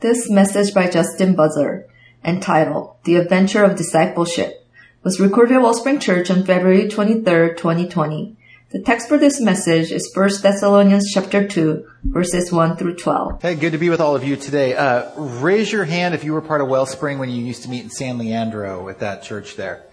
This message by Justin Buzzard, entitled The Adventure of Discipleship, was recorded at Wellspring Church on February 23, 2020. The text for this message is 1 Thessalonians chapter 2, verses 1 through 12. Hey, good to be with all of you today. Uh, raise your hand if you were part of Wellspring when you used to meet in San Leandro at that church there.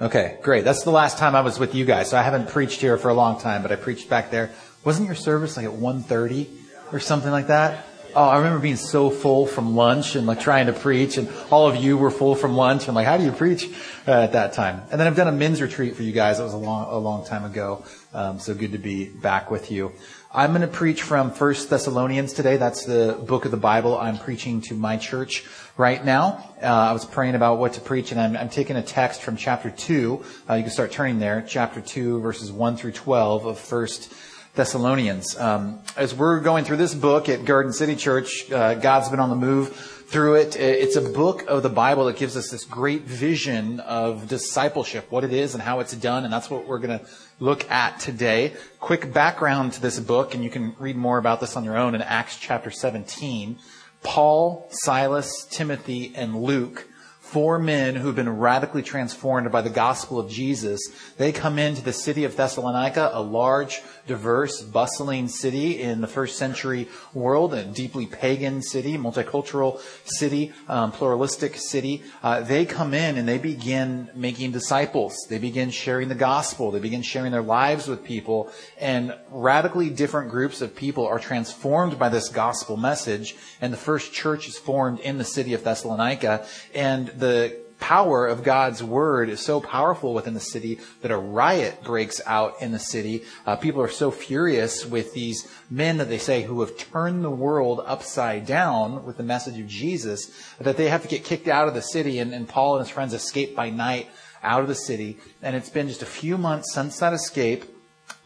Okay, great. That's the last time I was with you guys. So I haven't preached here for a long time, but I preached back there. Wasn't your service like at 1.30 or something like that? Oh, I remember being so full from lunch and like trying to preach, and all of you were full from lunch. And like, how do you preach uh, at that time? And then I've done a men's retreat for you guys. That was a long, a long time ago. Um, so good to be back with you. I'm going to preach from First Thessalonians today. That's the book of the Bible I'm preaching to my church right now. Uh, I was praying about what to preach, and I'm, I'm taking a text from chapter two. Uh, you can start turning there, chapter two, verses one through twelve of First Thessalonians. Um, as we're going through this book at Garden City Church, uh, God's been on the move through it. It's a book of the Bible that gives us this great vision of discipleship, what it is and how it's done, and that's what we're going to look at today. Quick background to this book, and you can read more about this on your own in Acts chapter 17. Paul, Silas, Timothy, and Luke four men who've been radically transformed by the gospel of Jesus. They come into the city of Thessalonica, a large, diverse, bustling city in the first century world, a deeply pagan city, multicultural city, um, pluralistic city. Uh, they come in and they begin making disciples. They begin sharing the gospel. They begin sharing their lives with people. And radically different groups of people are transformed by this gospel message. And the first church is formed in the city of Thessalonica. And the power of God's word is so powerful within the city that a riot breaks out in the city. Uh, people are so furious with these men that they say who have turned the world upside down with the message of Jesus that they have to get kicked out of the city. And, and Paul and his friends escape by night out of the city. And it's been just a few months since that escape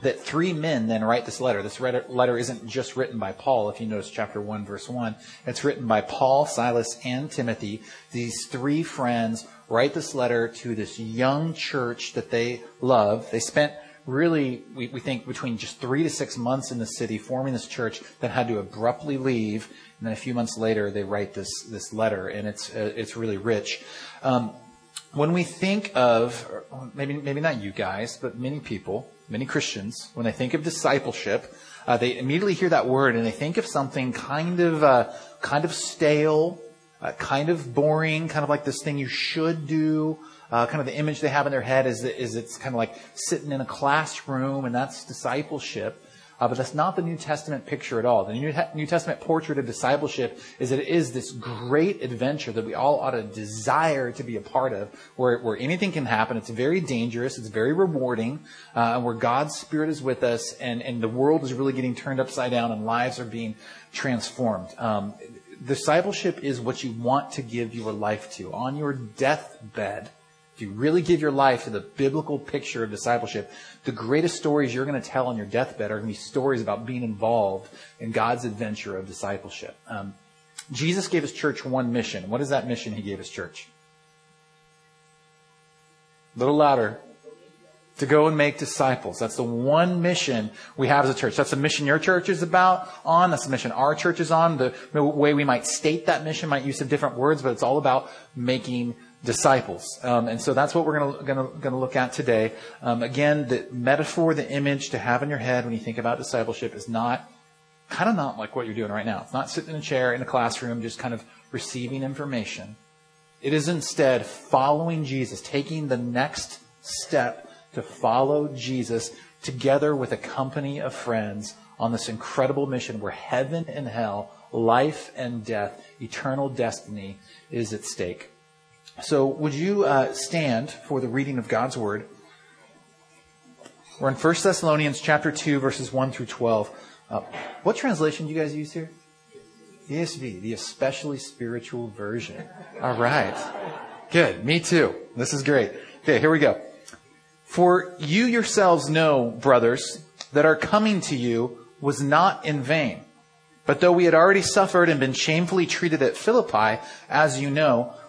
that three men then write this letter. This letter isn't just written by Paul, if you notice chapter 1, verse 1. It's written by Paul, Silas, and Timothy. These three friends write this letter to this young church that they love. They spent really, we, we think, between just three to six months in the city forming this church, then had to abruptly leave. And then a few months later, they write this, this letter, and it's, uh, it's really rich. Um, when we think of, maybe, maybe not you guys, but many people, many Christians, when they think of discipleship, uh, they immediately hear that word and they think of something kind of, uh, kind of stale, uh, kind of boring, kind of like this thing you should do. Uh, kind of the image they have in their head is, is it's kind of like sitting in a classroom and that's discipleship. Uh, but that's not the New Testament picture at all. The New, New, Testament portrait of discipleship is that it is this great adventure that we all ought to desire to be a part of, where, where anything can happen. It's very dangerous. It's very rewarding, uh, and where God's Spirit is with us, and, and the world is really getting turned upside down, and lives are being transformed. Um, discipleship is what you want to give your life to on your deathbed. If you really give your life to the biblical picture of discipleship, the greatest stories you're going to tell on your deathbed are going to be stories about being involved in God's adventure of discipleship. Um, Jesus gave his church one mission. What is that mission he gave his church? A little louder. To go and make disciples. That's the one mission we have as a church. That's the mission your church is about on. That's the mission our church is on. The way we might state that mission might use some different words, but it's all about making disciples. Um, and so that's what we're going to look at today. Um, again, the metaphor, the image to have in your head when you think about discipleship is not kind of not like what you're doing right now. It's not sitting in a chair in a classroom just kind of receiving information. It is instead following Jesus, taking the next step to follow Jesus together with a company of friends on this incredible mission where heaven and hell, life and death, eternal destiny is at stake. So, would you uh, stand for the reading of God's Word? We're in 1 Thessalonians chapter 2, verses 1 through 12. Uh, what translation do you guys use here? ESV, the especially spiritual version. All right. Good. Me too. This is great. Okay, here we go. For you yourselves know, brothers, that our coming to you was not in vain. But though we had already suffered and been shamefully treated at Philippi, as you know,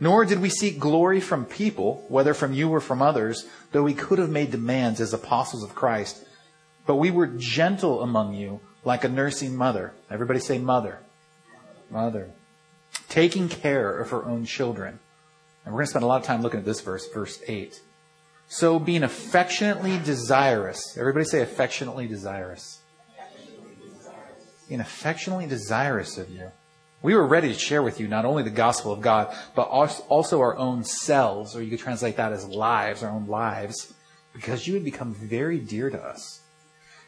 nor did we seek glory from people, whether from you or from others, though we could have made demands as apostles of Christ. But we were gentle among you, like a nursing mother. Everybody say mother. Mother. Taking care of her own children. And we're going to spend a lot of time looking at this verse, verse 8. So being affectionately desirous. Everybody say affectionately desirous. Being affectionately desirous of you. We were ready to share with you not only the gospel of God, but also our own selves, or you could translate that as lives, our own lives, because you had become very dear to us.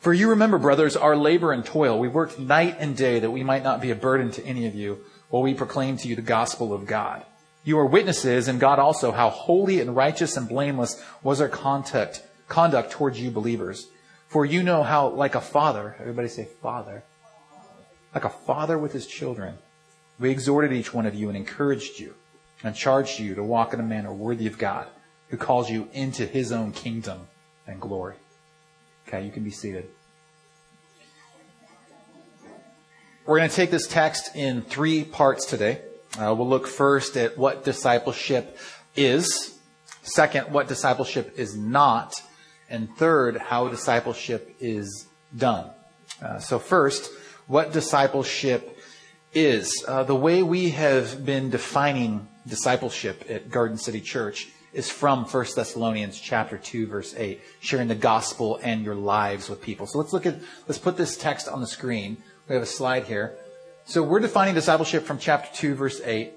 For you remember, brothers, our labor and toil. We worked night and day that we might not be a burden to any of you while we proclaim to you the gospel of God. You are witnesses, and God also, how holy and righteous and blameless was our conduct, conduct towards you believers. For you know how, like a father, everybody say father, like a father with his children, we exhorted each one of you and encouraged you and charged you to walk in a manner worthy of God, who calls you into his own kingdom and glory. Okay, you can be seated. We're going to take this text in three parts today. Uh, we'll look first at what discipleship is. Second, what discipleship is not. And third, how discipleship is done. Uh, so first, what discipleship is. Uh, the way we have been defining discipleship at Garden City Church is from 1 Thessalonians chapter 2 verse 8, sharing the gospel and your lives with people. So let's look at, let's put this text on the screen. We have a slide here. So we're defining discipleship from chapter 2 verse 8,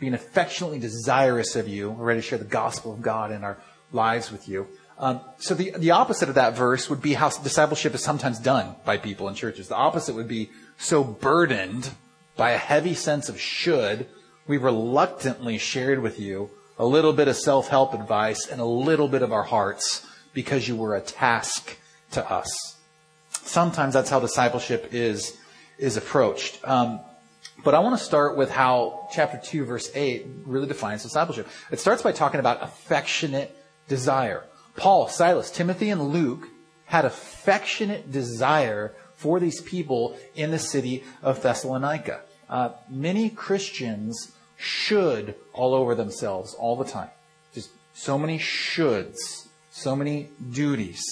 being affectionately desirous of you. We're ready to share the gospel of God in our lives with you. Um, so the, the opposite of that verse would be how discipleship is sometimes done by people in churches. The opposite would be so burdened by a heavy sense of should, we reluctantly shared with you a little bit of self-help advice and a little bit of our hearts because you were a task to us. Sometimes that's how discipleship is, is approached. Um, but I want to start with how chapter 2 verse 8 really defines discipleship. It starts by talking about affectionate desire. Paul, Silas, Timothy, and Luke had affectionate desire for these people in the city of Thessalonica. Uh, many Christians should all over themselves all the time. Just so many shoulds, so many duties.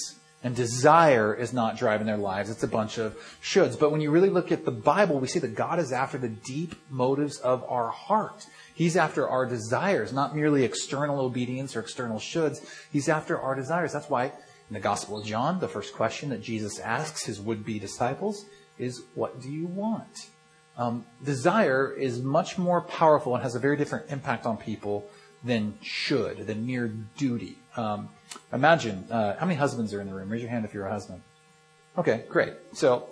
And desire is not driving their lives. It's a bunch of shoulds. But when you really look at the Bible, we see that God is after the deep motives of our heart. He's after our desires, not merely external obedience or external shoulds. He's after our desires. That's why in the Gospel of John, the first question that Jesus asks his would-be disciples is, what do you want? Um, desire is much more powerful and has a very different impact on people than should, than mere duty. Um, imagine, uh, how many husbands are in the room? Raise your hand if you're a husband. Okay, great. So,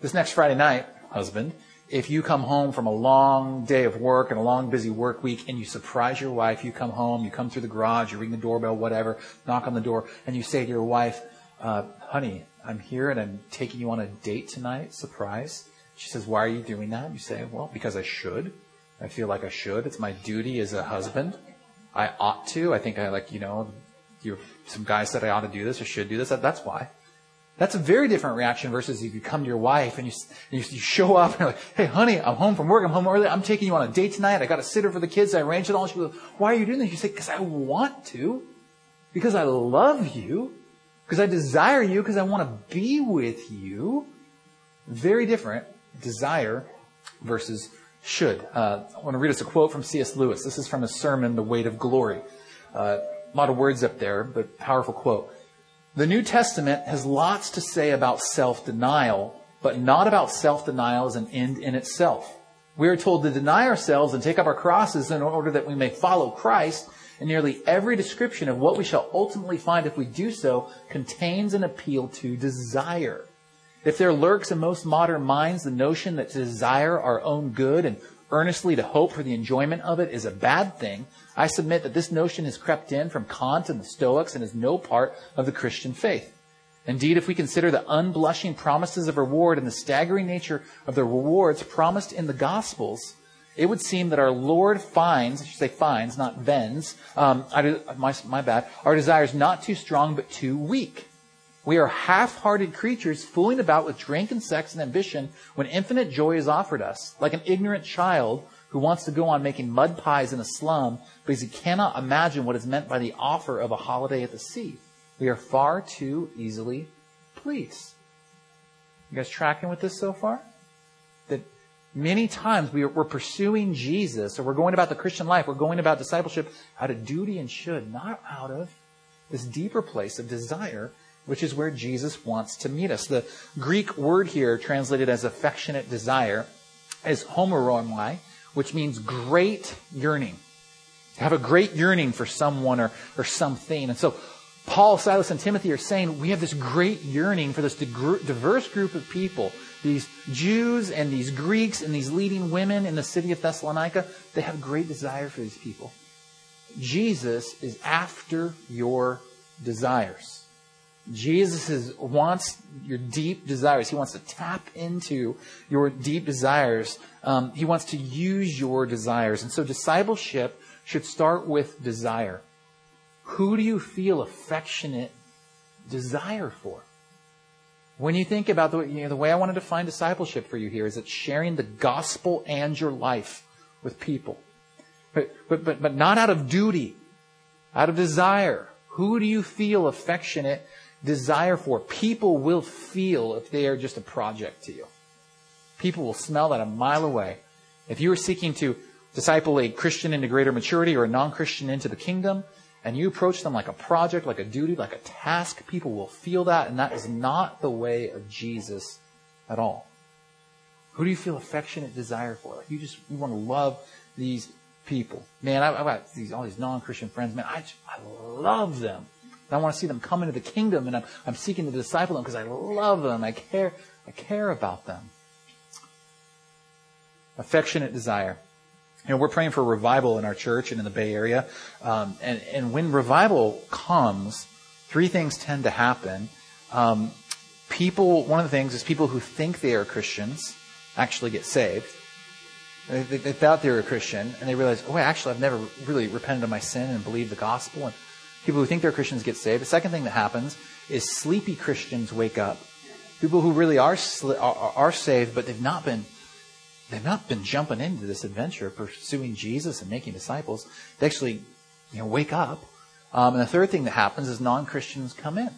this next Friday night, husband, if you come home from a long day of work and a long busy work week and you surprise your wife, you come home, you come through the garage, you ring the doorbell, whatever, knock on the door, and you say to your wife, uh, honey, I'm here and I'm taking you on a date tonight, surprise. She says, Why are you doing that? You say, Well, because I should. I feel like I should. It's my duty as a husband. I ought to. I think I like, you know, you some guys said I ought to do this or should do this. That, that's why. That's a very different reaction versus if you come to your wife and you, you, you show up and you're like, hey, honey, I'm home from work. I'm home early. I'm taking you on a date tonight. I got a sitter for the kids. I arranged it all. She goes, why are you doing this? You say, because I want to. Because I love you. Because I desire you. Because I want to be with you. Very different desire versus should. Uh, I want to read us a quote from C.S. Lewis. This is from his sermon, The Weight of Glory. Uh, a lot of words up there, but powerful quote. The New Testament has lots to say about self-denial, but not about self-denial as an end in itself. We are told to deny ourselves and take up our crosses in order that we may follow Christ, and nearly every description of what we shall ultimately find if we do so contains an appeal to desire. If there lurks in most modern minds the notion that to desire our own good and earnestly to hope for the enjoyment of it is a bad thing, I submit that this notion has crept in from Kant and the Stoics and is no part of the Christian faith. Indeed, if we consider the unblushing promises of reward and the staggering nature of the rewards promised in the Gospels, it would seem that our Lord finds, I should say finds, not vends, um, my, my bad, our desires not too strong but too weak. We are half-hearted creatures fooling about with drink and sex and ambition when infinite joy is offered us, like an ignorant child who wants to go on making mud pies in a slum because he cannot imagine what is meant by the offer of a holiday at the sea. We are far too easily pleased. You guys tracking with this so far? That many times we are, we're pursuing Jesus or we're going about the Christian life, we're going about discipleship out of duty and should, not out of this deeper place of desire, which is where Jesus wants to meet us. The Greek word here, translated as affectionate desire, is homaromai, which means great yearning. To Have a great yearning for someone or, or something. And so Paul, Silas, and Timothy are saying we have this great yearning for this diverse group of people. These Jews and these Greeks and these leading women in the city of Thessalonica, they have a great desire for these people. Jesus is after your desires. Jesus is, wants your deep desires. He wants to tap into your deep desires. Um, he wants to use your desires. And so discipleship should start with desire. Who do you feel affectionate desire for? When you think about the, you know, the way I want to define discipleship for you here is it's sharing the gospel and your life with people. But, but, but, but not out of duty, out of desire. Who do you feel affectionate desire for? People will feel if they are just a project to you. People will smell that a mile away. If you are seeking to disciple a Christian into greater maturity or a non-Christian into the kingdom, and you approach them like a project, like a duty, like a task, people will feel that, and that is not the way of Jesus at all. Who do you feel affectionate desire for? Like you just you want to love these people. Man, I've got these all these non-Christian friends. Man, I I love them. And I want to see them come into the kingdom, and I'm I'm seeking to disciple them because I love them. I care I care about them. Affectionate desire. You know, we're praying for revival in our church and in the Bay Area. Um, and, and when revival comes, three things tend to happen. Um, people, one of the things is people who think they are Christians actually get saved. They, they, they thought they were a Christian, and they realize, oh, actually, I've never really repented of my sin and believed the gospel. And people who think they're Christians get saved. The second thing that happens is sleepy Christians wake up. People who really are, are, are saved, but they've not been they've not been jumping into this adventure of pursuing Jesus and making disciples. They actually, you know, wake up. Um, and the third thing that happens is non-Christians come in.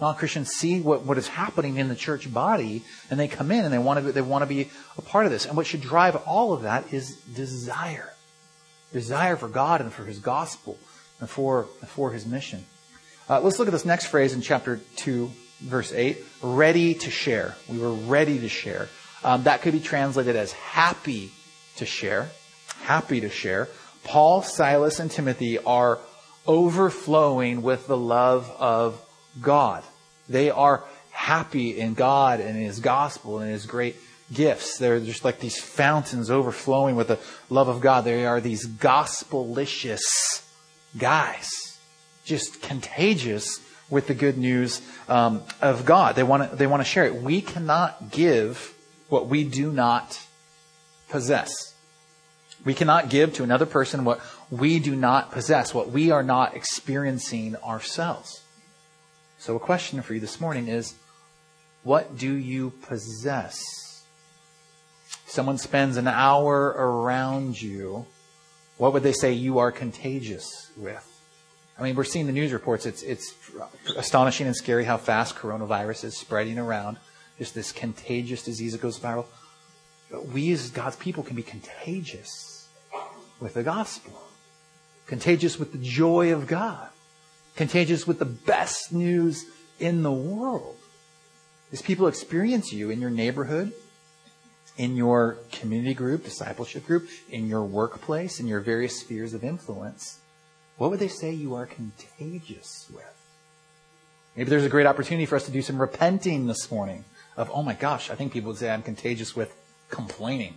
Non-Christians see what, what is happening in the church body, and they come in and they want to they want to be a part of this. And what should drive all of that is desire, desire for God and for His gospel and for for His mission. Uh, let's look at this next phrase in chapter two, verse eight: "Ready to share." We were ready to share. Um, that could be translated as happy to share. Happy to share. Paul, Silas, and Timothy are overflowing with the love of God. They are happy in God and in His gospel and His great gifts. They're just like these fountains overflowing with the love of God. They are these gospelicious guys, just contagious with the good news um, of God. They want to they want to share it. We cannot give what we do not possess. We cannot give to another person what we do not possess, what we are not experiencing ourselves. So, a question for you this morning is what do you possess? Someone spends an hour around you, what would they say you are contagious with? I mean, we're seeing the news reports. It's, it's astonishing and scary how fast coronavirus is spreading around just this contagious disease that goes viral. We as God's people can be contagious with the gospel, contagious with the joy of God, contagious with the best news in the world. As people experience you in your neighborhood, in your community group, discipleship group, in your workplace, in your various spheres of influence, what would they say you are contagious with? Maybe there's a great opportunity for us to do some repenting this morning of, oh my gosh, I think people would say I'm contagious with complaining.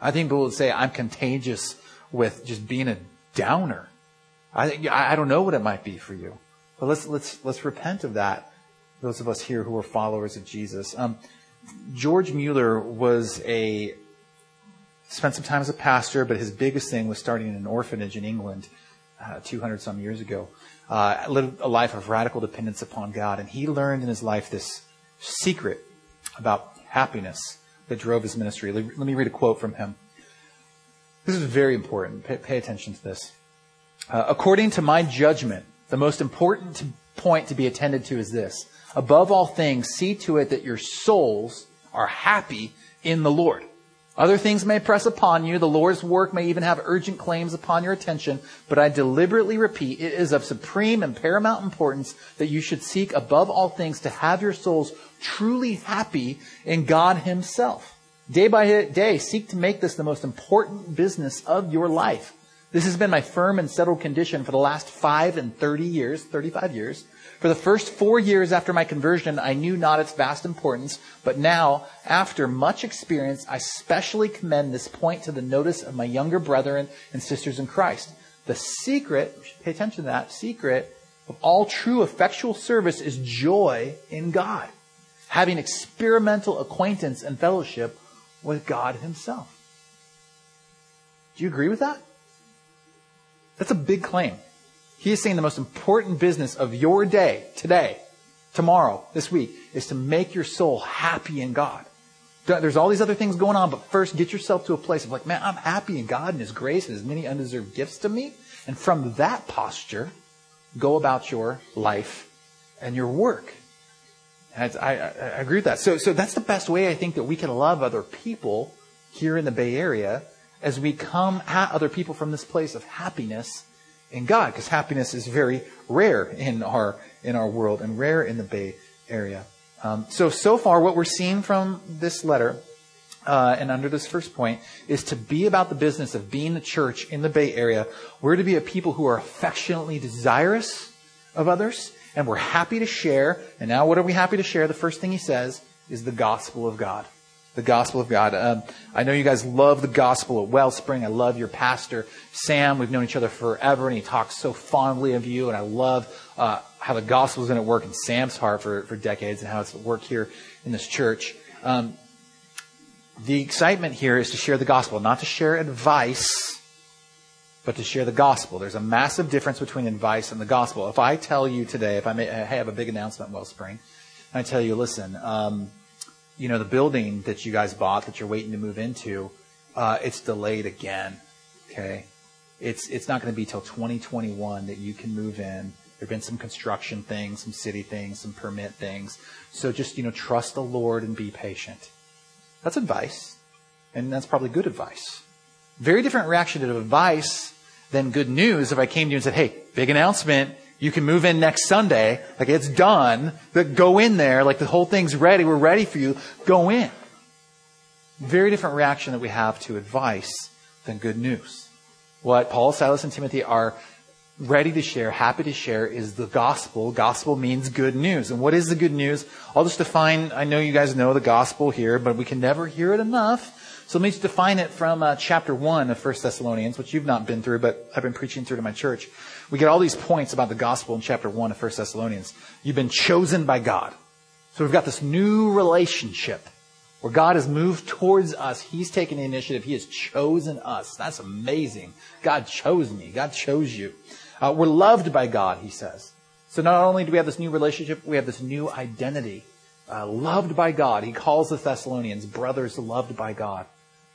I think people would say I'm contagious with just being a downer. I, I don't know what it might be for you. But let's, let's, let's repent of that. Those of us here who are followers of Jesus. Um, George Mueller was a spent some time as a pastor, but his biggest thing was starting an orphanage in England uh, 200 some years ago. Uh, lived a life of radical dependence upon God, and he learned in his life this secret about happiness that drove his ministry. Let me read a quote from him. This is very important. Pay, pay attention to this. Uh, according to my judgment, the most important point to be attended to is this. Above all things, see to it that your souls are happy in the Lord. Other things may press upon you. The Lord's work may even have urgent claims upon your attention. But I deliberately repeat, it is of supreme and paramount importance that you should seek above all things to have your souls truly happy in God Himself. Day by day, seek to make this the most important business of your life. This has been my firm and settled condition for the last five and thirty years, 35 years. For the first four years after my conversion, I knew not its vast importance, but now, after much experience, I specially commend this point to the notice of my younger brethren and sisters in Christ. The secret, pay attention to that, secret of all true effectual service is joy in God, having experimental acquaintance and fellowship with God Himself. Do you agree with that? That's a big claim. He is saying the most important business of your day, today, tomorrow, this week, is to make your soul happy in God. There's all these other things going on, but first get yourself to a place of like, man, I'm happy in God and His grace and His many undeserved gifts to me. And from that posture, go about your life and your work. And I, I, I agree with that. So, so that's the best way I think that we can love other people here in the Bay Area as we come at other people from this place of happiness in God, because happiness is very rare in our in our world and rare in the Bay Area. Um, so so far, what we're seeing from this letter. Uh, and under this first point is to be about the business of being the church in the Bay Area. We're to be a people who are affectionately desirous of others, and we're happy to share. And now, what are we happy to share? The first thing he says is the gospel of God the gospel of God. Um, I know you guys love the gospel at Wellspring. I love your pastor, Sam. We've known each other forever, and he talks so fondly of you. And I love uh, how the gospel is going to work in Sam's heart for, for decades and how it's worked here in this church. Um, the excitement here is to share the gospel, not to share advice, but to share the gospel. There's a massive difference between advice and the gospel. If I tell you today, if I, may, I have a big announcement, Wellspring, I tell you, listen, um, you know, the building that you guys bought that you're waiting to move into, uh, it's delayed again. Okay. It's, it's not going to be till 2021 that you can move in. There have been some construction things, some city things, some permit things. So just, you know, trust the Lord and be patient. That's advice. And that's probably good advice. Very different reaction to advice than good news if I came to you and said, hey, big announcement. You can move in next Sunday. Like it's done. But go in there. Like the whole thing's ready. We're ready for you. Go in. Very different reaction that we have to advice than good news. What Paul, Silas, and Timothy are ready to share, happy to share is the gospel. Gospel means good news. And what is the good news? I'll just define, I know you guys know the gospel here, but we can never hear it enough. So let me just define it from uh, chapter 1 of 1 Thessalonians, which you've not been through, but I've been preaching through to my church. We get all these points about the gospel in chapter 1 of 1 Thessalonians. You've been chosen by God. So we've got this new relationship where God has moved towards us. He's taken the initiative. He has chosen us. That's amazing. God chose me. God chose you. Uh, we're loved by God, he says. So not only do we have this new relationship, we have this new identity. Uh, loved by God. He calls the Thessalonians brothers loved by God.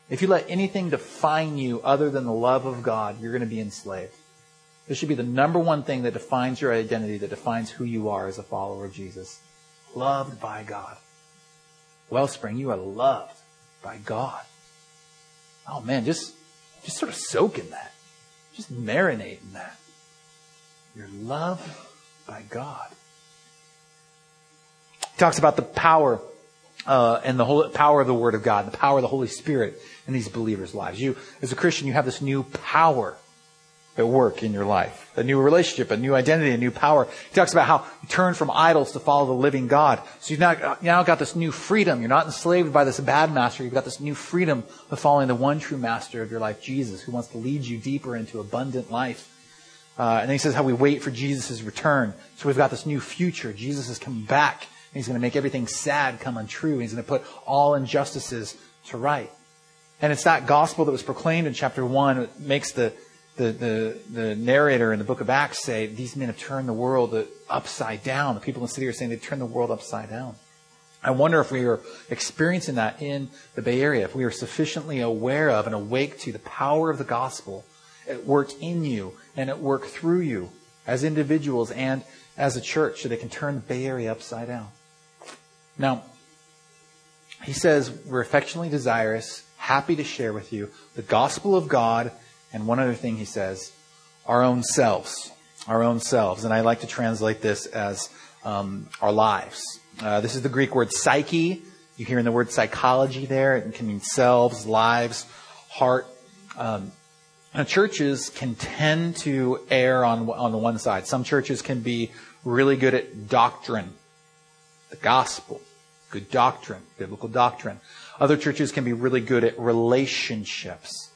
If you let anything define you other than the love of God, you're going to be enslaved. This should be the number one thing that defines your identity, that defines who you are as a follower of Jesus. Loved by God. Wellspring, you are loved by God. Oh man, just, just sort of soak in that. Just marinate in that. You're loved by God. He talks about the power uh, and the whole power of the Word of God, the power of the Holy Spirit in these believers' lives. You, as a Christian, you have this new power at work in your life. A new relationship, a new identity, a new power. He talks about how you turn from idols to follow the living God. So you've now, now got this new freedom. You're not enslaved by this bad master. You've got this new freedom of following the one true master of your life, Jesus, who wants to lead you deeper into abundant life. Uh, and then he says how we wait for Jesus' return. So we've got this new future. Jesus is coming back. And he's going to make everything sad come untrue. He's going to put all injustices to right. And it's that gospel that was proclaimed in chapter 1 that makes the, the, the, the narrator in the book of Acts say, These men have turned the world upside down. The people in the city are saying they've turned the world upside down. I wonder if we are experiencing that in the Bay Area, if we are sufficiently aware of and awake to the power of the gospel at work in you and at work through you as individuals and as a church so they can turn the Bay Area upside down. Now, he says, we're affectionately desirous, happy to share with you the gospel of God, and one other thing he says, our own selves. Our own selves. And I like to translate this as um, our lives. Uh, this is the Greek word psyche. You hear in the word psychology there. It can mean selves, lives, heart. Um, churches can tend to err on, on the one side. Some churches can be really good at doctrine, the gospel, good doctrine, biblical doctrine. Other churches can be really good at relationships.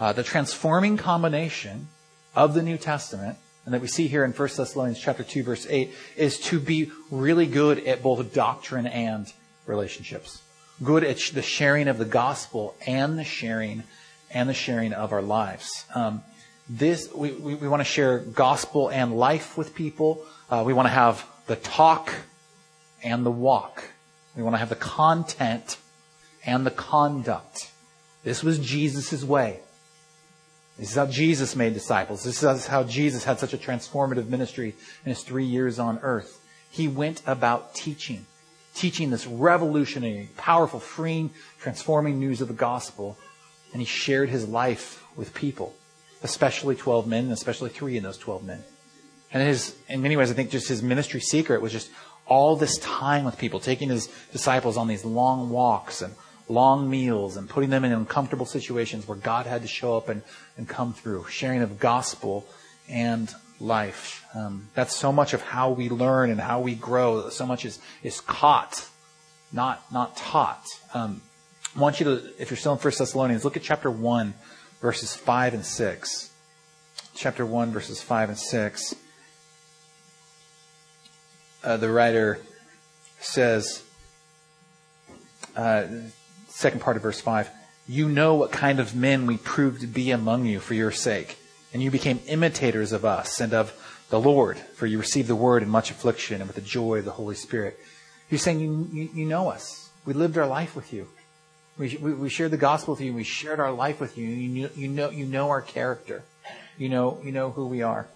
Uh, the transforming combination of the New Testament, and that we see here in 1 Thessalonians chapter 2, verse 8, is to be really good at both doctrine and relationships. Good at the sharing of the gospel and the sharing and the sharing of our lives. Um, this we, we, we want to share gospel and life with people. Uh, we want to have the talk and the walk. We want to have the content and the conduct. This was Jesus' way. This is how Jesus made disciples. This is how Jesus had such a transformative ministry in his three years on earth. He went about teaching, teaching this revolutionary, powerful, freeing, transforming news of the gospel and he shared his life with people, especially 12 men, and especially three in those 12 men. And his, in many ways, I think just his ministry secret was just all this time with people, taking his disciples on these long walks and long meals and putting them in uncomfortable situations where God had to show up and, and come through, sharing of gospel and life. Um, that's so much of how we learn and how we grow. So much is, is caught, not, not taught. Um, I want you to, if you're still in 1 Thessalonians, look at chapter 1, verses 5 and 6. Chapter 1, verses 5 and 6. Uh, the writer says, uh, second part of verse 5, You know what kind of men we proved to be among you for your sake, and you became imitators of us and of the Lord, for you received the word in much affliction and with the joy of the Holy Spirit. He's saying, You, you, you know us. We lived our life with you. We, we, we shared the gospel with you. We shared our life with you. You, you know, you know our character. You know, you know who we are.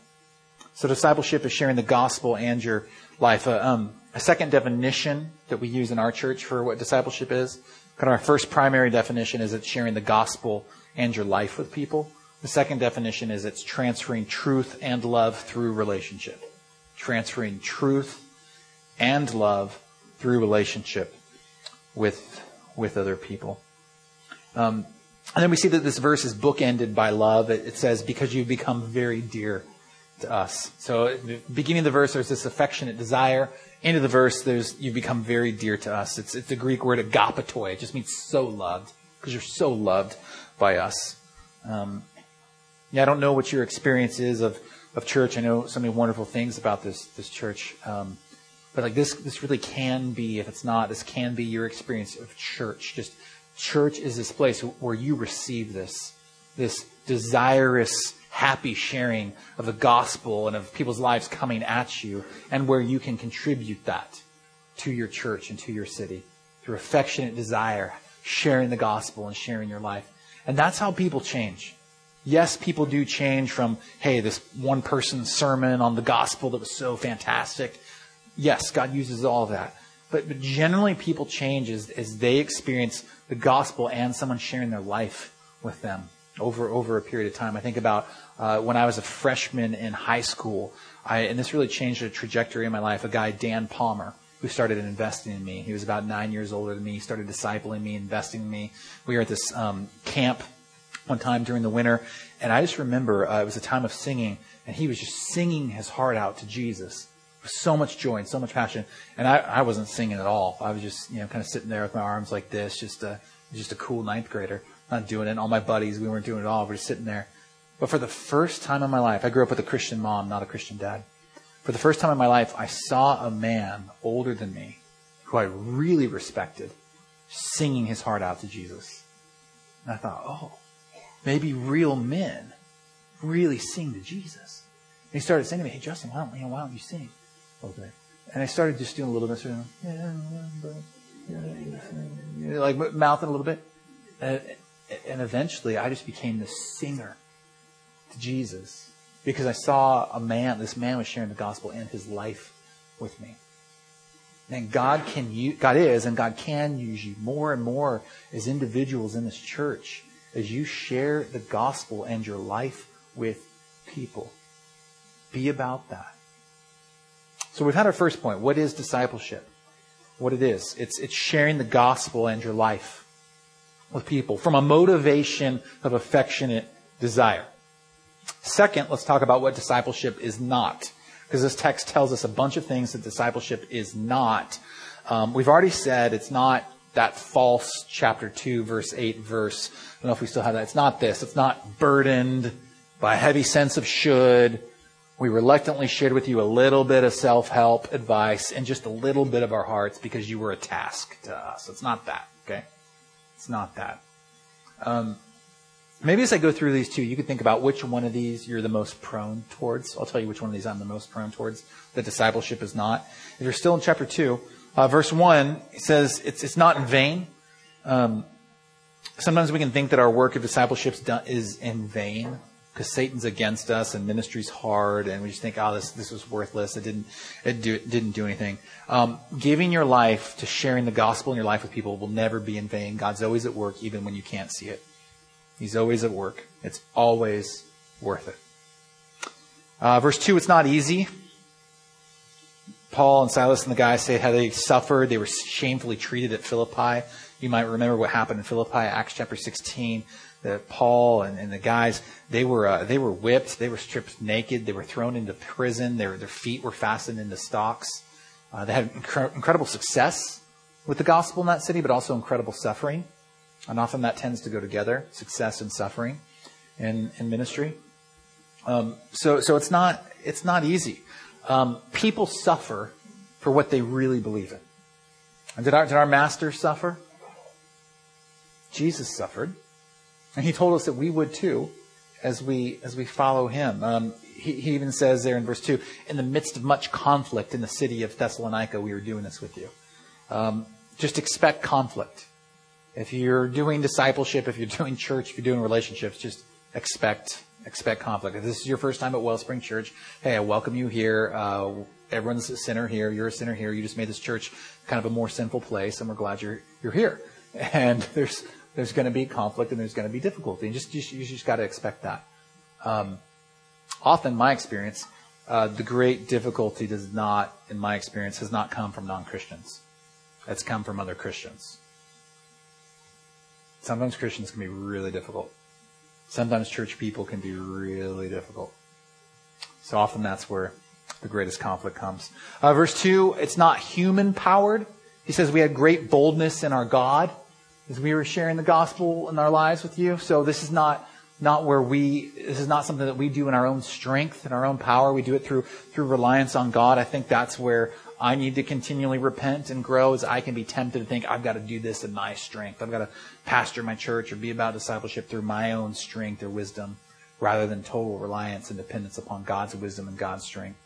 So discipleship is sharing the gospel and your life. Uh, um, a second definition that we use in our church for what discipleship is, kind of our first primary definition is it's sharing the gospel and your life with people. The second definition is it's transferring truth and love through relationship. Transferring truth and love through relationship with with other people. Um, and then we see that this verse is bookended by love. It, it says, because you've become very dear to us. So beginning of the verse, there's this affectionate desire. End of the verse, there's, you've become very dear to us. It's, it's the Greek word agapetoi. It just means so loved, because you're so loved by us. Um, yeah, I don't know what your experience is of, of church. I know so many wonderful things about this, this church. Um, but like this, this really can be, if it's not, this can be your experience of church. Just church is this place where you receive this, this desirous, happy sharing of the gospel and of people's lives coming at you, and where you can contribute that to your church and to your city through affectionate desire, sharing the gospel and sharing your life. And that's how people change. Yes, people do change from, hey, this one person's sermon on the gospel that was so fantastic yes, God uses all that. But, but generally, people change as, as they experience the gospel and someone sharing their life with them over, over a period of time. I think about uh, when I was a freshman in high school, I, and this really changed the trajectory of my life. A guy, Dan Palmer, who started investing in me. He was about nine years older than me. He started discipling me, investing in me. We were at this um, camp one time during the winter, and I just remember uh, it was a time of singing, and he was just singing his heart out to Jesus with so much joy and so much passion. And I, I wasn't singing at all. I was just, you know, kind of sitting there with my arms like this, just a, just a cool ninth grader, not doing it. All my buddies, we weren't doing it all. We just sitting there. But for the first time in my life, I grew up with a Christian mom, not a Christian dad. For the first time in my life, I saw a man older than me who I really respected singing his heart out to Jesus. And I thought, oh, maybe real men really sing to Jesus. And he started saying to me, hey, Justin, why don't, you know, why don't you sing? Okay. And I started just doing a little bit, sort of, yeah, like mouthing a little bit. And, and eventually I just became the singer to Jesus because I saw a man, this man was sharing the gospel and his life with me. And God can use, God is and God can use you more and more as individuals in this church as you share the gospel and your life with people. Be about that. So we've had our first point. What is discipleship? What it is. It's, it's sharing the gospel and your life with people from a motivation of affectionate desire. Second, let's talk about what discipleship is not. Because this text tells us a bunch of things that discipleship is not. Um, we've already said it's not that false chapter 2, verse 8 verse. I don't know if we still have that. It's not this. It's not burdened by a heavy sense of should. We reluctantly shared with you a little bit of self help advice and just a little bit of our hearts because you were a task to us. It's not that, okay? It's not that. Um, maybe as I go through these two, you could think about which one of these you're the most prone towards. I'll tell you which one of these I'm the most prone towards. The discipleship is not. If you're still in chapter 2, uh, verse 1, it says it's, it's not in vain. Um, sometimes we can think that our work of discipleship is in vain because Satan's against us and ministry's hard, and we just think, oh, this this was worthless. It didn't it, do, it didn't do anything. Um, giving your life to sharing the gospel in your life with people will never be in vain. God's always at work, even when you can't see it. He's always at work. It's always worth it. Uh, verse two, it's not easy. Paul and Silas and the guys say how they suffered. They were shamefully treated at Philippi. You might remember what happened in Philippi, Acts chapter 16 that Paul and, and the guys they were uh, they were whipped, they were stripped naked, they were thrown into prison, their their feet were fastened into stocks. Uh, they had inc- incredible success with the gospel in that city, but also incredible suffering, and often that tends to go together: success and suffering in in ministry. Um, so so it's not it's not easy. Um, people suffer for what they really believe in. And did our did our master suffer? Jesus suffered. And he told us that we would too as we, as we follow him. Um, he, he even says there in verse 2, in the midst of much conflict in the city of Thessalonica, we were doing this with you. Um, just expect conflict. If you're doing discipleship, if you're doing church, if you're doing relationships, just expect expect conflict. If this is your first time at Wellspring Church, hey, I welcome you here. Uh, everyone's a sinner here. You're a sinner here. You just made this church kind of a more sinful place, and we're glad you're you're here. And there's there's going to be conflict and there's going to be difficulty. And just, just you just got to expect that. Um, often, my experience, uh, the great difficulty does not, in my experience, has not come from non-Christians. It's come from other Christians. Sometimes Christians can be really difficult. Sometimes church people can be really difficult. So often that's where the greatest conflict comes. Uh, verse 2, it's not human powered. He says we had great boldness in our God as we were sharing the gospel in our lives with you. So this is not not where we this is not something that we do in our own strength and our own power. We do it through through reliance on God. I think that's where I need to continually repent and grow as I can be tempted to think I've got to do this in my strength. I've got to pastor my church or be about discipleship through my own strength or wisdom rather than total reliance and dependence upon God's wisdom and God's strength.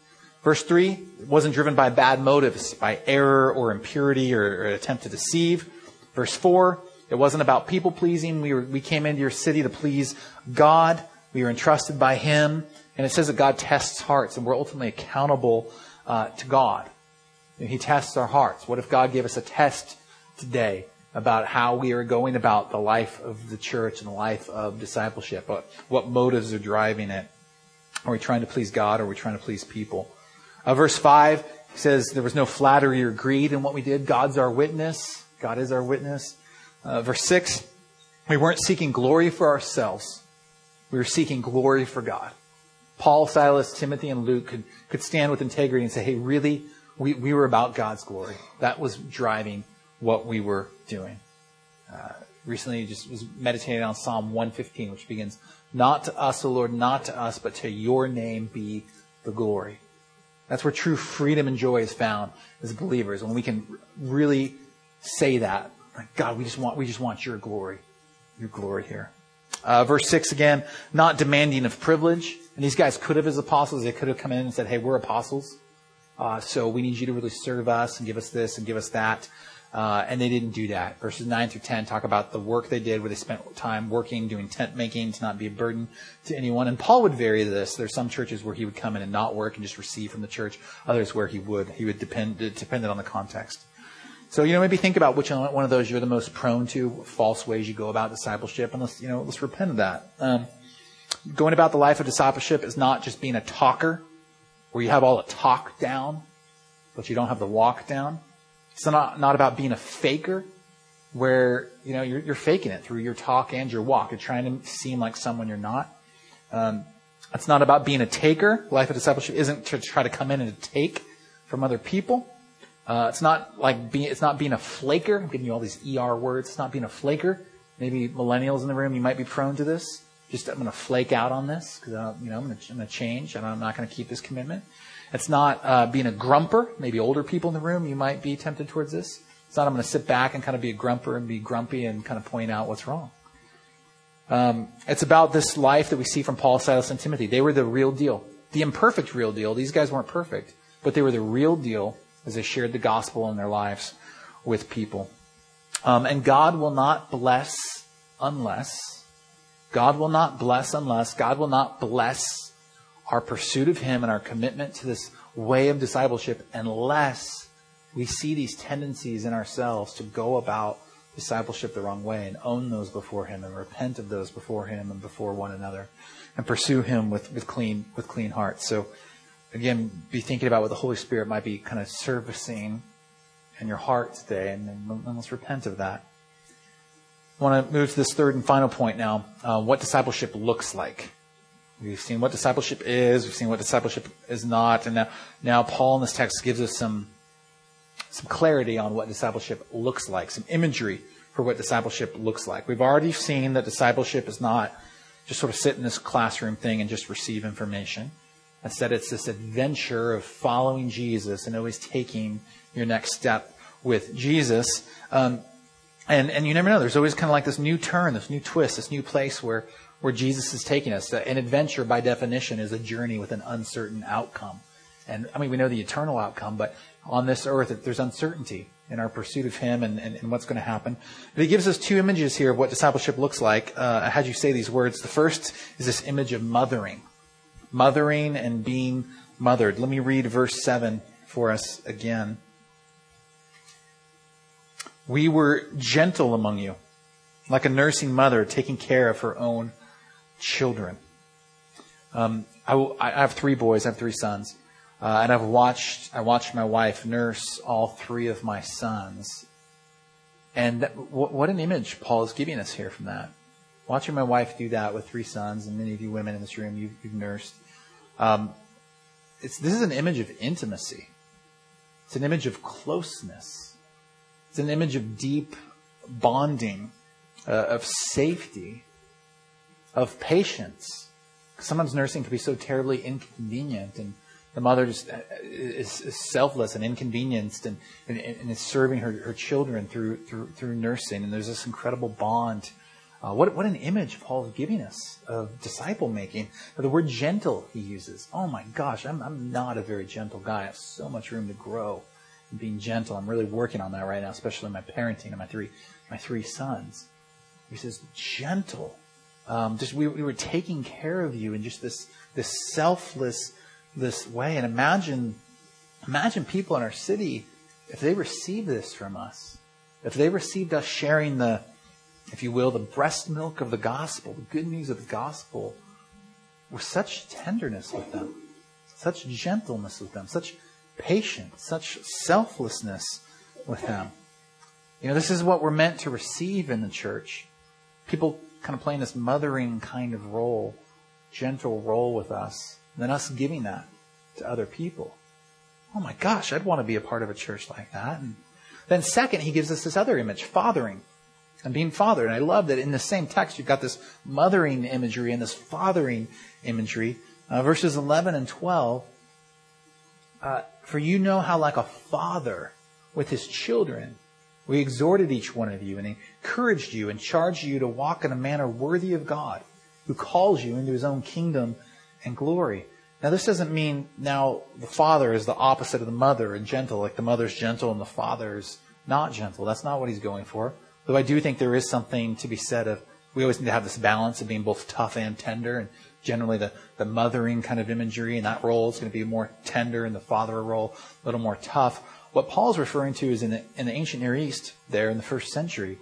Verse 3 wasn't driven by bad motives, by error or impurity or, or attempt to deceive. Verse 4 it wasn't about people pleasing. We, were, we came into your city to please God. We were entrusted by Him. And it says that God tests hearts, and we're ultimately accountable uh, to God. He tests our hearts. What if God gave us a test today about how we are going about the life of the church and the life of discipleship? What, what motives are driving it? Are we trying to please God or are we trying to please people? Uh, verse 5 says there was no flattery or greed in what we did. God's our witness. God is our witness. Uh, verse 6 we weren't seeking glory for ourselves, we were seeking glory for God. Paul, Silas, Timothy, and Luke could, could stand with integrity and say, hey, really, we, we were about God's glory. That was driving what we were doing. Uh, recently, just was meditating on Psalm 115, which begins, Not to us, O Lord, not to us, but to your name be the glory. That's where true freedom and joy is found as believers, when we can really say that God, we just want, we just want your glory. your glory here. Uh, verse 6 again, not demanding of privilege. And these guys could have, as apostles, they could have come in and said, hey, we're apostles. Uh, so we need you to really serve us and give us this and give us that. Uh, and they didn't do that. Verses 9 through 10 talk about the work they did where they spent time working, doing tent making to not be a burden to anyone. And Paul would vary this. There's some churches where he would come in and not work and just receive from the church. Others where he would. He would depend, depended on the context. So, you know, maybe think about which one of those you're the most prone to, false ways you go about discipleship, and let's, you know, let's repent of that. Um, going about the life of discipleship is not just being a talker, where you have all the talk down, but you don't have the walk down. It's not, not about being a faker, where, you know, you're, you're faking it through your talk and your walk. You're trying to seem like someone you're not. Um, it's not about being a taker. Life of discipleship isn't to try to come in and take from other people. Uh, it's not like being, it's not being a flaker. I'm giving you all these ER words. It's not being a flaker. Maybe millennials in the room, you might be prone to this. Just, I'm going to flake out on this because, you know, I'm going to change and I'm not going to keep this commitment. It's not uh, being a grumper. Maybe older people in the room, you might be tempted towards this. It's not I'm going to sit back and kind of be a grumper and be grumpy and kind of point out what's wrong. Um, it's about this life that we see from Paul, Silas, and Timothy. They were the real deal, the imperfect real deal. These guys weren't perfect, but they were the real deal as they shared the gospel in their lives with people. Um, and God will not bless unless, God will not bless unless, God will not bless our pursuit of Him and our commitment to this way of discipleship unless we see these tendencies in ourselves to go about discipleship the wrong way and own those before Him and repent of those before Him and before one another and pursue Him with, with clean with clean hearts. So again, be thinking about what the Holy Spirit might be kind of servicing in your heart today, and then let's repent of that. I want to move to this third and final point now uh, what discipleship looks like. We've seen what discipleship is, we've seen what discipleship is not, and now, now Paul in this text gives us some, some clarity on what discipleship looks like, some imagery for what discipleship looks like. We've already seen that discipleship is not just sort of sit in this classroom thing and just receive information. Instead, it's this adventure of following Jesus and always taking your next step with Jesus. Um, and, and you never know. There's always kind of like this new turn, this new twist, this new place where, where Jesus is taking us. An adventure, by definition, is a journey with an uncertain outcome. And I mean, we know the eternal outcome, but on this earth, there's uncertainty in our pursuit of Him and, and, and what's going to happen. But He gives us two images here of what discipleship looks like. Uh, I had you say these words. The first is this image of mothering mothering and being mothered. Let me read verse 7 for us again. We were gentle among you, like a nursing mother taking care of her own children. Um, I, have three boys. I have three sons, uh, and I've watched. I watched my wife nurse all three of my sons, and that, what an image Paul is giving us here from that watching my wife do that with three sons, and many of you women in this room, you've, you've nursed. Um, this is an image of intimacy. It's an image of closeness. It's an image of deep bonding, uh, of safety, of patience. Sometimes nursing can be so terribly inconvenient, and the mother just uh, is, selfless and inconvenienced, and, and, and is serving her, her children through, through through nursing. And there's this incredible bond uh, what, what an image Paul is giving us of disciple making. The word gentle he uses. Oh my gosh, I'm, I'm not a very gentle guy. I have so much room to grow in being gentle. I'm really working on that right now, especially my parenting and my three, my three sons. He says, gentle. Um, just we, we were taking care of you in just this, this selfless this way. And imagine, imagine people in our city if they received this from us. If they received us sharing the, if you will, the breast milk of the gospel, the good news of the gospel, with such tenderness with them, such gentleness with them, such patience, such selflessness with them. You know, this is what we're meant to receive in the church. People kind of playing this mothering kind of role, gentle role with us, and then us giving that to other people. Oh my gosh, I'd want to be a part of a church like that. And then second, he gives us this other image, fathering and being fathered. And I love that in the same text, you've got this mothering imagery and this fathering imagery. Uh, verses 11 and 12. Uh, For you know how, like a father with his children, We exhorted each one of you and encouraged you and charged you to walk in a manner worthy of God, who calls you into his own kingdom and glory. Now, this doesn't mean now the father is the opposite of the mother and gentle, like the mother's gentle and the father's not gentle. That's not what he's going for. Though I do think there is something to be said of we always need to have this balance of being both tough and tender. And generally, the, the mothering kind of imagery in that role is going to be more tender, and the father role a little more tough. What Paul's referring to is in the, in the ancient Near East, there in the first century,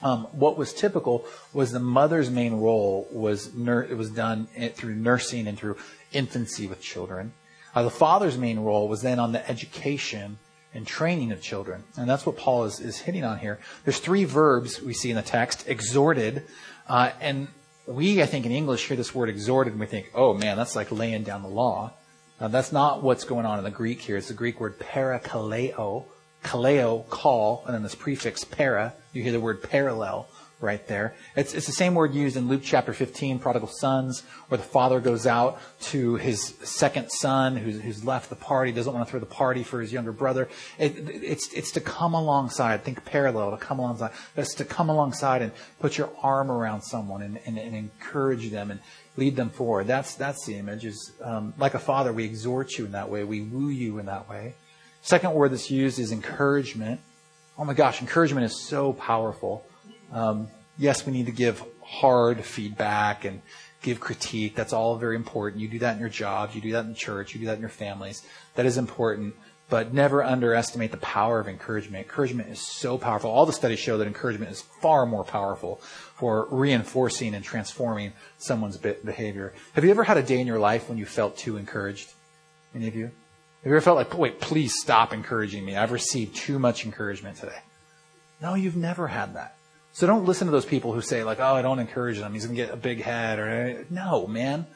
um, what was typical was the mother's main role was nur- it was done through nursing and through infancy with children. Uh, the father's main role was then on the education and training of children. And that's what Paul is, is hitting on here. There's three verbs we see in the text exhorted. Uh, and we, I think, in English hear this word exhorted and we think, oh man, that's like laying down the law. Uh, that's not what's going on in the Greek here. It's the Greek word parakaleo, kaleo, call, and then this prefix para. You hear the word parallel right there. It's, it's the same word used in Luke chapter 15, prodigal sons, where the father goes out to his second son who's, who's left the party, doesn't want to throw the party for his younger brother. It, it's, it's to come alongside, think parallel, to come alongside. That's to come alongside and put your arm around someone and, and, and encourage them and lead them forward. That's, that's the image. Is um, Like a father, we exhort you in that way. We woo you in that way. Second word that's used is encouragement. Oh my gosh, encouragement is so powerful. Um, yes, we need to give hard feedback and give critique. That's all very important. You do that in your jobs. You do that in church. You do that in your families. That is important. But never underestimate the power of encouragement. Encouragement is so powerful. All the studies show that encouragement is far more powerful for reinforcing and transforming someone's behavior. Have you ever had a day in your life when you felt too encouraged? Any of you? Have you ever felt like, wait, please stop encouraging me? I've received too much encouragement today. No, you've never had that. So don't listen to those people who say like, "Oh, I don't encourage him. He's going to get a big head." Or no, man,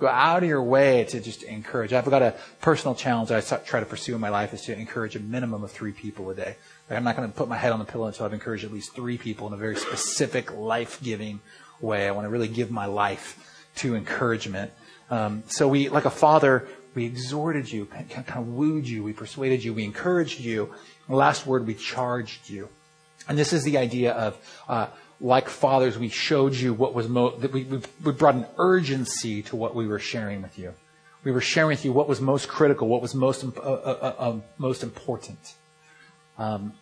go out of your way to just encourage. I've got a personal challenge I try to pursue in my life is to encourage a minimum of three people a day. Like, I'm not going to put my head on the pillow until I've encouraged at least three people in a very specific, life-giving way. I want to really give my life to encouragement. Um, so we, like a father, we exhorted you, kind of wooed you, we persuaded you, we encouraged you. The last word, we charged you. And this is the idea of, uh, like fathers, we showed you what was most, that we, we brought an urgency to what we were sharing with you. We were sharing with you what was most critical, what was most, uh, uh, uh, um, most important. Um,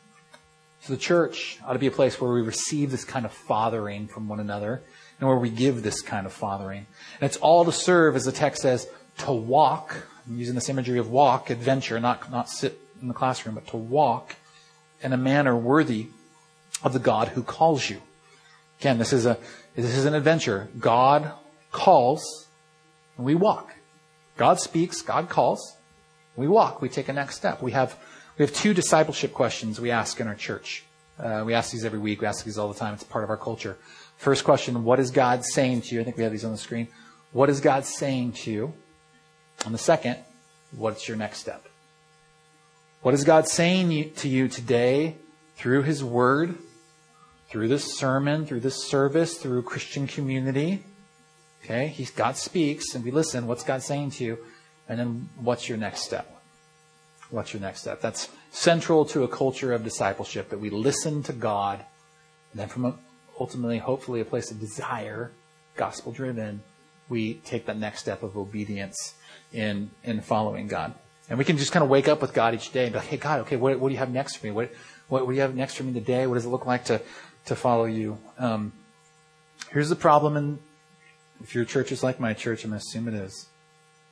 so the church ought to be a place where we receive this kind of fathering from one another and where we give this kind of fathering. And it's all to serve, as the text says, to walk, I'm using this imagery of walk, adventure, not, not sit in the classroom, but to walk in a manner worthy of the God who calls you. Again, this is a, this is an adventure. God calls and we walk. God speaks, God calls, we walk, we take a next step. We have, we have two discipleship questions we ask in our church. Uh, we ask these every week. We ask these all the time. It's part of our culture. First question, what is God saying to you? I think we have these on the screen. What is God saying to you? And the second, what's your next step? What is God saying to you today through His Word, through this sermon, through this service, through Christian community. Okay, He's God speaks, and we listen. What's God saying to you? And then what's your next step? What's your next step? That's central to a culture of discipleship that we listen to God, and then from a, ultimately, hopefully, a place of desire, gospel driven, we take that next step of obedience in in following God. And we can just kind of wake up with God each day and be like, hey, God, okay, what, what do you have next for me? What, what, what do you have next for me today? What does it look like to, to follow you. Um, here's the problem, and if your church is like my church, I'm to assume it is.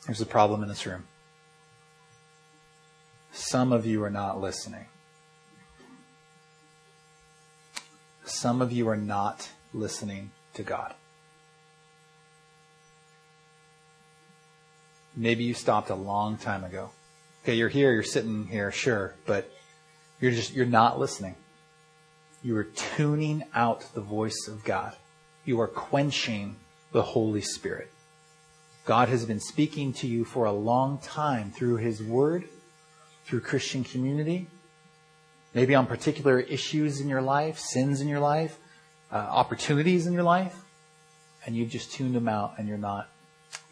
Here's the problem in this room. Some of you are not listening. Some of you are not listening to God. Maybe you stopped a long time ago. Okay, you're here, you're sitting here, sure, but you're just, you're not listening. You are tuning out the voice of God. You are quenching the Holy Spirit. God has been speaking to you for a long time through His Word, through Christian community, maybe on particular issues in your life, sins in your life, uh, opportunities in your life, and you've just tuned them out and you're not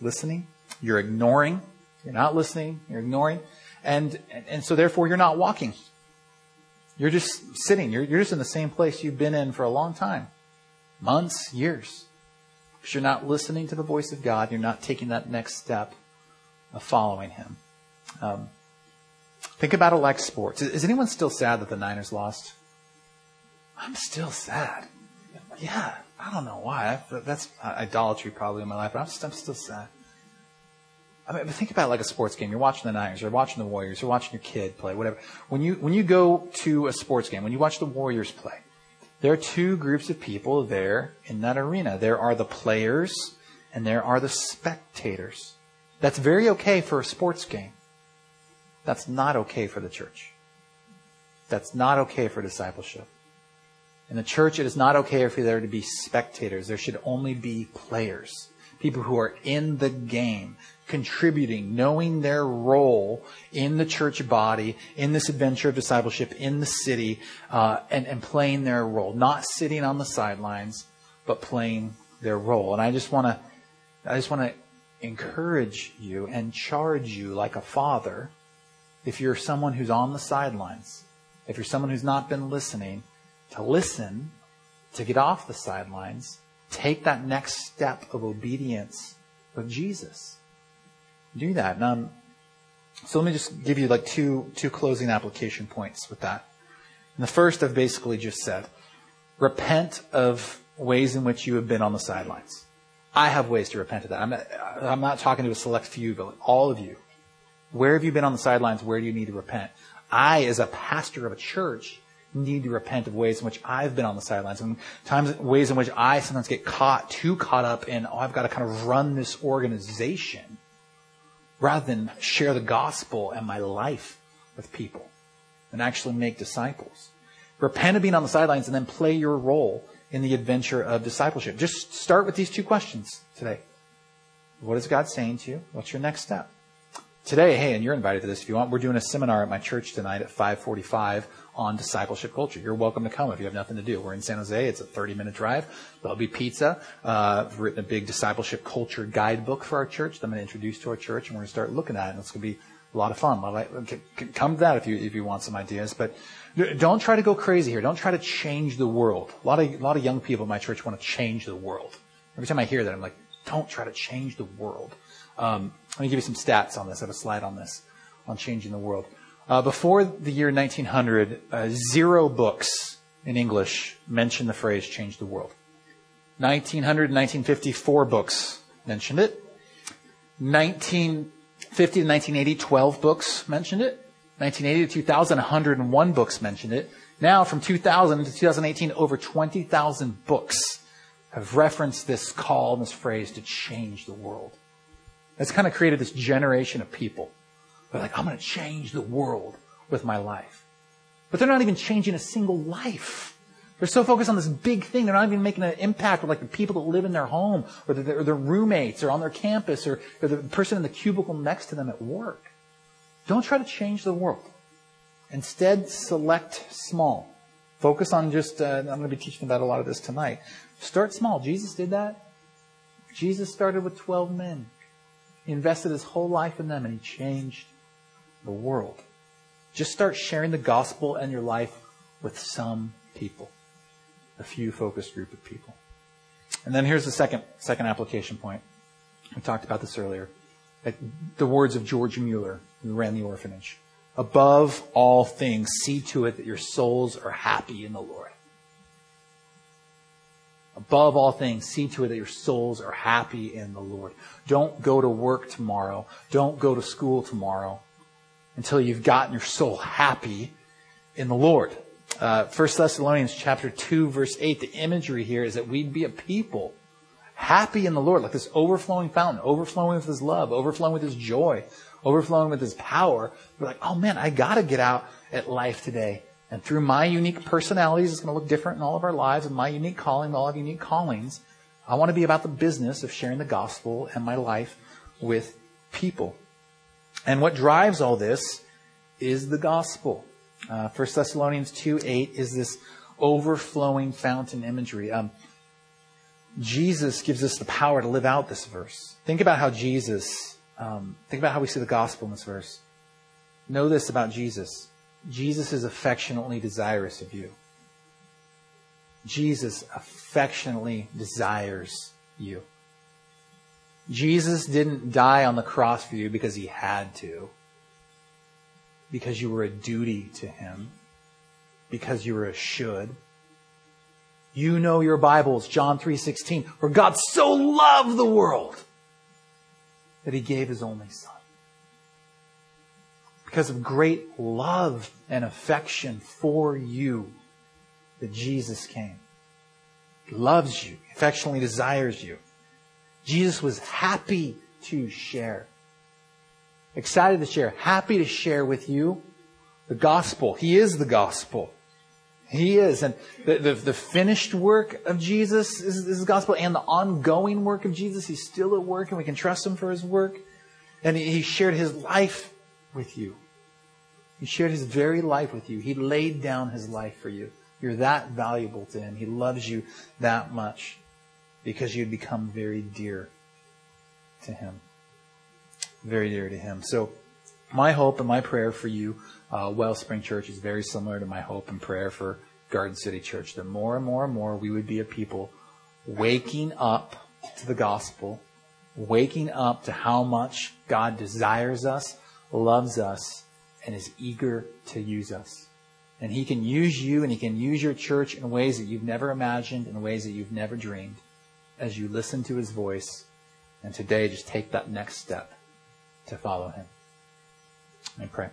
listening. You're ignoring. You're not listening. You're ignoring. And, and so therefore you're not walking. You're just sitting. You're, you're just in the same place you've been in for a long time. Months, years. Because you're not listening to the voice of God. You're not taking that next step of following Him. Um, think about it like sports. Is anyone still sad that the Niners lost? I'm still sad. Yeah, I don't know why. That's idolatry probably in my life, but I'm, just, I'm still sad. I mean, think about like a sports game. You're watching the Niners, you're watching the Warriors, you're watching your kid play, whatever. When you when you go to a sports game, when you watch the Warriors play, there are two groups of people there in that arena. There are the players and there are the spectators. That's very okay for a sports game. That's not okay for the church. That's not okay for discipleship. In the church, it is not okay for there to be spectators. There should only be players. People who are in the game, contributing, knowing their role in the church body, in this adventure of discipleship, in the city, uh, and, and playing their role. Not sitting on the sidelines, but playing their role. And I just want to, I just want to encourage you and charge you like a father if you're someone who's on the sidelines, if you're someone who's not been listening, to listen, to get off the sidelines, take that next step of obedience with Jesus do that. Um, so let me just give you like two two closing application points with that. And the first I've basically just said, repent of ways in which you have been on the sidelines. I have ways to repent of that. I'm not, I'm not talking to a select few, but all of you. Where have you been on the sidelines? Where do you need to repent? I, as a pastor of a church, need to repent of ways in which I've been on the sidelines and times ways in which I sometimes get caught too caught up in oh I've got to kind of run this organization rather than share the gospel and my life with people and actually make disciples. Repent of being on the sidelines and then play your role in the adventure of discipleship. Just start with these two questions today. What is God saying to you? What's your next step? Today, hey, and you're invited to this if you want. We're doing a seminar at my church tonight at 545 on discipleship culture. You're welcome to come if you have nothing to do. We're in San Jose. It's a 30 minute drive. There'll be pizza. Uh, I've written a big discipleship culture guidebook for our church that I'm going to introduce to our church and we're going to start looking at it. And it's going to be a lot of fun. Come to that if you, if you want some ideas, but don't try to go crazy here. Don't try to change the world. A lot of, a lot of young people in my church want to change the world. Every time I hear that, I'm like, don't try to change the world. Um, let me give you some stats on this. I have a slide on this, on changing the world. Uh, before the year 1900, uh, zero books in English mention the phrase change the world. 1900 1954 books mentioned it. 1950 to 1980, 12 books mentioned it. 1980 to 2000, 101 books mentioned it. Now, from 2000 to 2018, over 20,000 books have referenced this call and this phrase to change the world. It's kind of created this generation of people they're like, I'm going to change the world with my life. But they're not even changing a single life. They're so focused on this big thing, they're not even making an impact with like the people that live in their home, or their, or their roommates, or on their campus, or, or the person in the cubicle next to them at work. Don't try to change the world. Instead, select small. Focus on just, uh, I'm going to be teaching about a lot of this tonight. Start small. Jesus did that. Jesus started with 12 men. He invested his whole life in them and he changed the world. Just start sharing the gospel and your life with some people, a few focused group of people. And then here's the second, second application point. We talked about this earlier. The words of George Mueller, who ran the orphanage. Above all things, see to it that your souls are happy in the Lord. Above all things, see to it that your souls are happy in the Lord. Don't go to work tomorrow. Don't go to school tomorrow until you've gotten your soul happy in the Lord. Uh, 1 Thessalonians chapter 2 verse 8, the imagery here is that we'd be a people happy in the Lord, like this overflowing fountain, overflowing with His love, overflowing with His joy, overflowing with His power. We're like, oh man, I gotta get out at life today. And through my unique personalities, it's going to look different in all of our lives, and my unique calling, all of unique callings. I want to be about the business of sharing the gospel and my life with people. And what drives all this is the gospel. Uh, 1 Thessalonians 2 8 is this overflowing fountain imagery. Um, Jesus gives us the power to live out this verse. Think about how Jesus, um, think about how we see the gospel in this verse. Know this about Jesus. Jesus is affectionately desirous of you. Jesus affectionately desires you. Jesus didn't die on the cross for you because he had to, because you were a duty to him, because you were a should. You know your Bibles, John 3:16, where God so loved the world that he gave his only son. Because of great love and affection for you that Jesus came. He loves you, affectionately desires you. Jesus was happy to share. Excited to share, happy to share with you the gospel. He is the gospel. He is. And the, the, the finished work of Jesus is, is the gospel and the ongoing work of Jesus. He's still at work and we can trust him for his work. And he, he shared his life with you. He shared his very life with you. He laid down his life for you. You're that valuable to him. He loves you that much because you'd become very dear to him. Very dear to him. So my hope and my prayer for you uh, Wellspring Church is very similar to my hope and prayer for Garden City Church. That more and more and more we would be a people waking up to the gospel, waking up to how much God desires us, loves us, and is eager to use us. And He can use you and He can use your church in ways that you've never imagined, in ways that you've never dreamed, as you listen to His voice. And today, just take that next step to follow Him. I pray.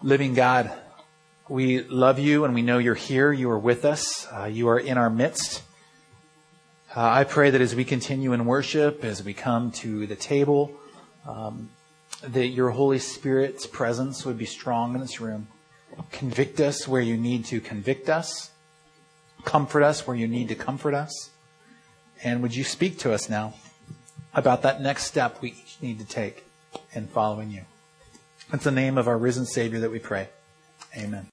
Living God, we love you and we know you're here. You are with us. Uh, you are in our midst. Uh, I pray that as we continue in worship, as we come to the table, um, that your Holy Spirit's presence would be strong in this room. Convict us where you need to convict us. Comfort us where you need to comfort us. And would you speak to us now about that next step we each need to take in following you? It's the name of our risen Savior that we pray. Amen.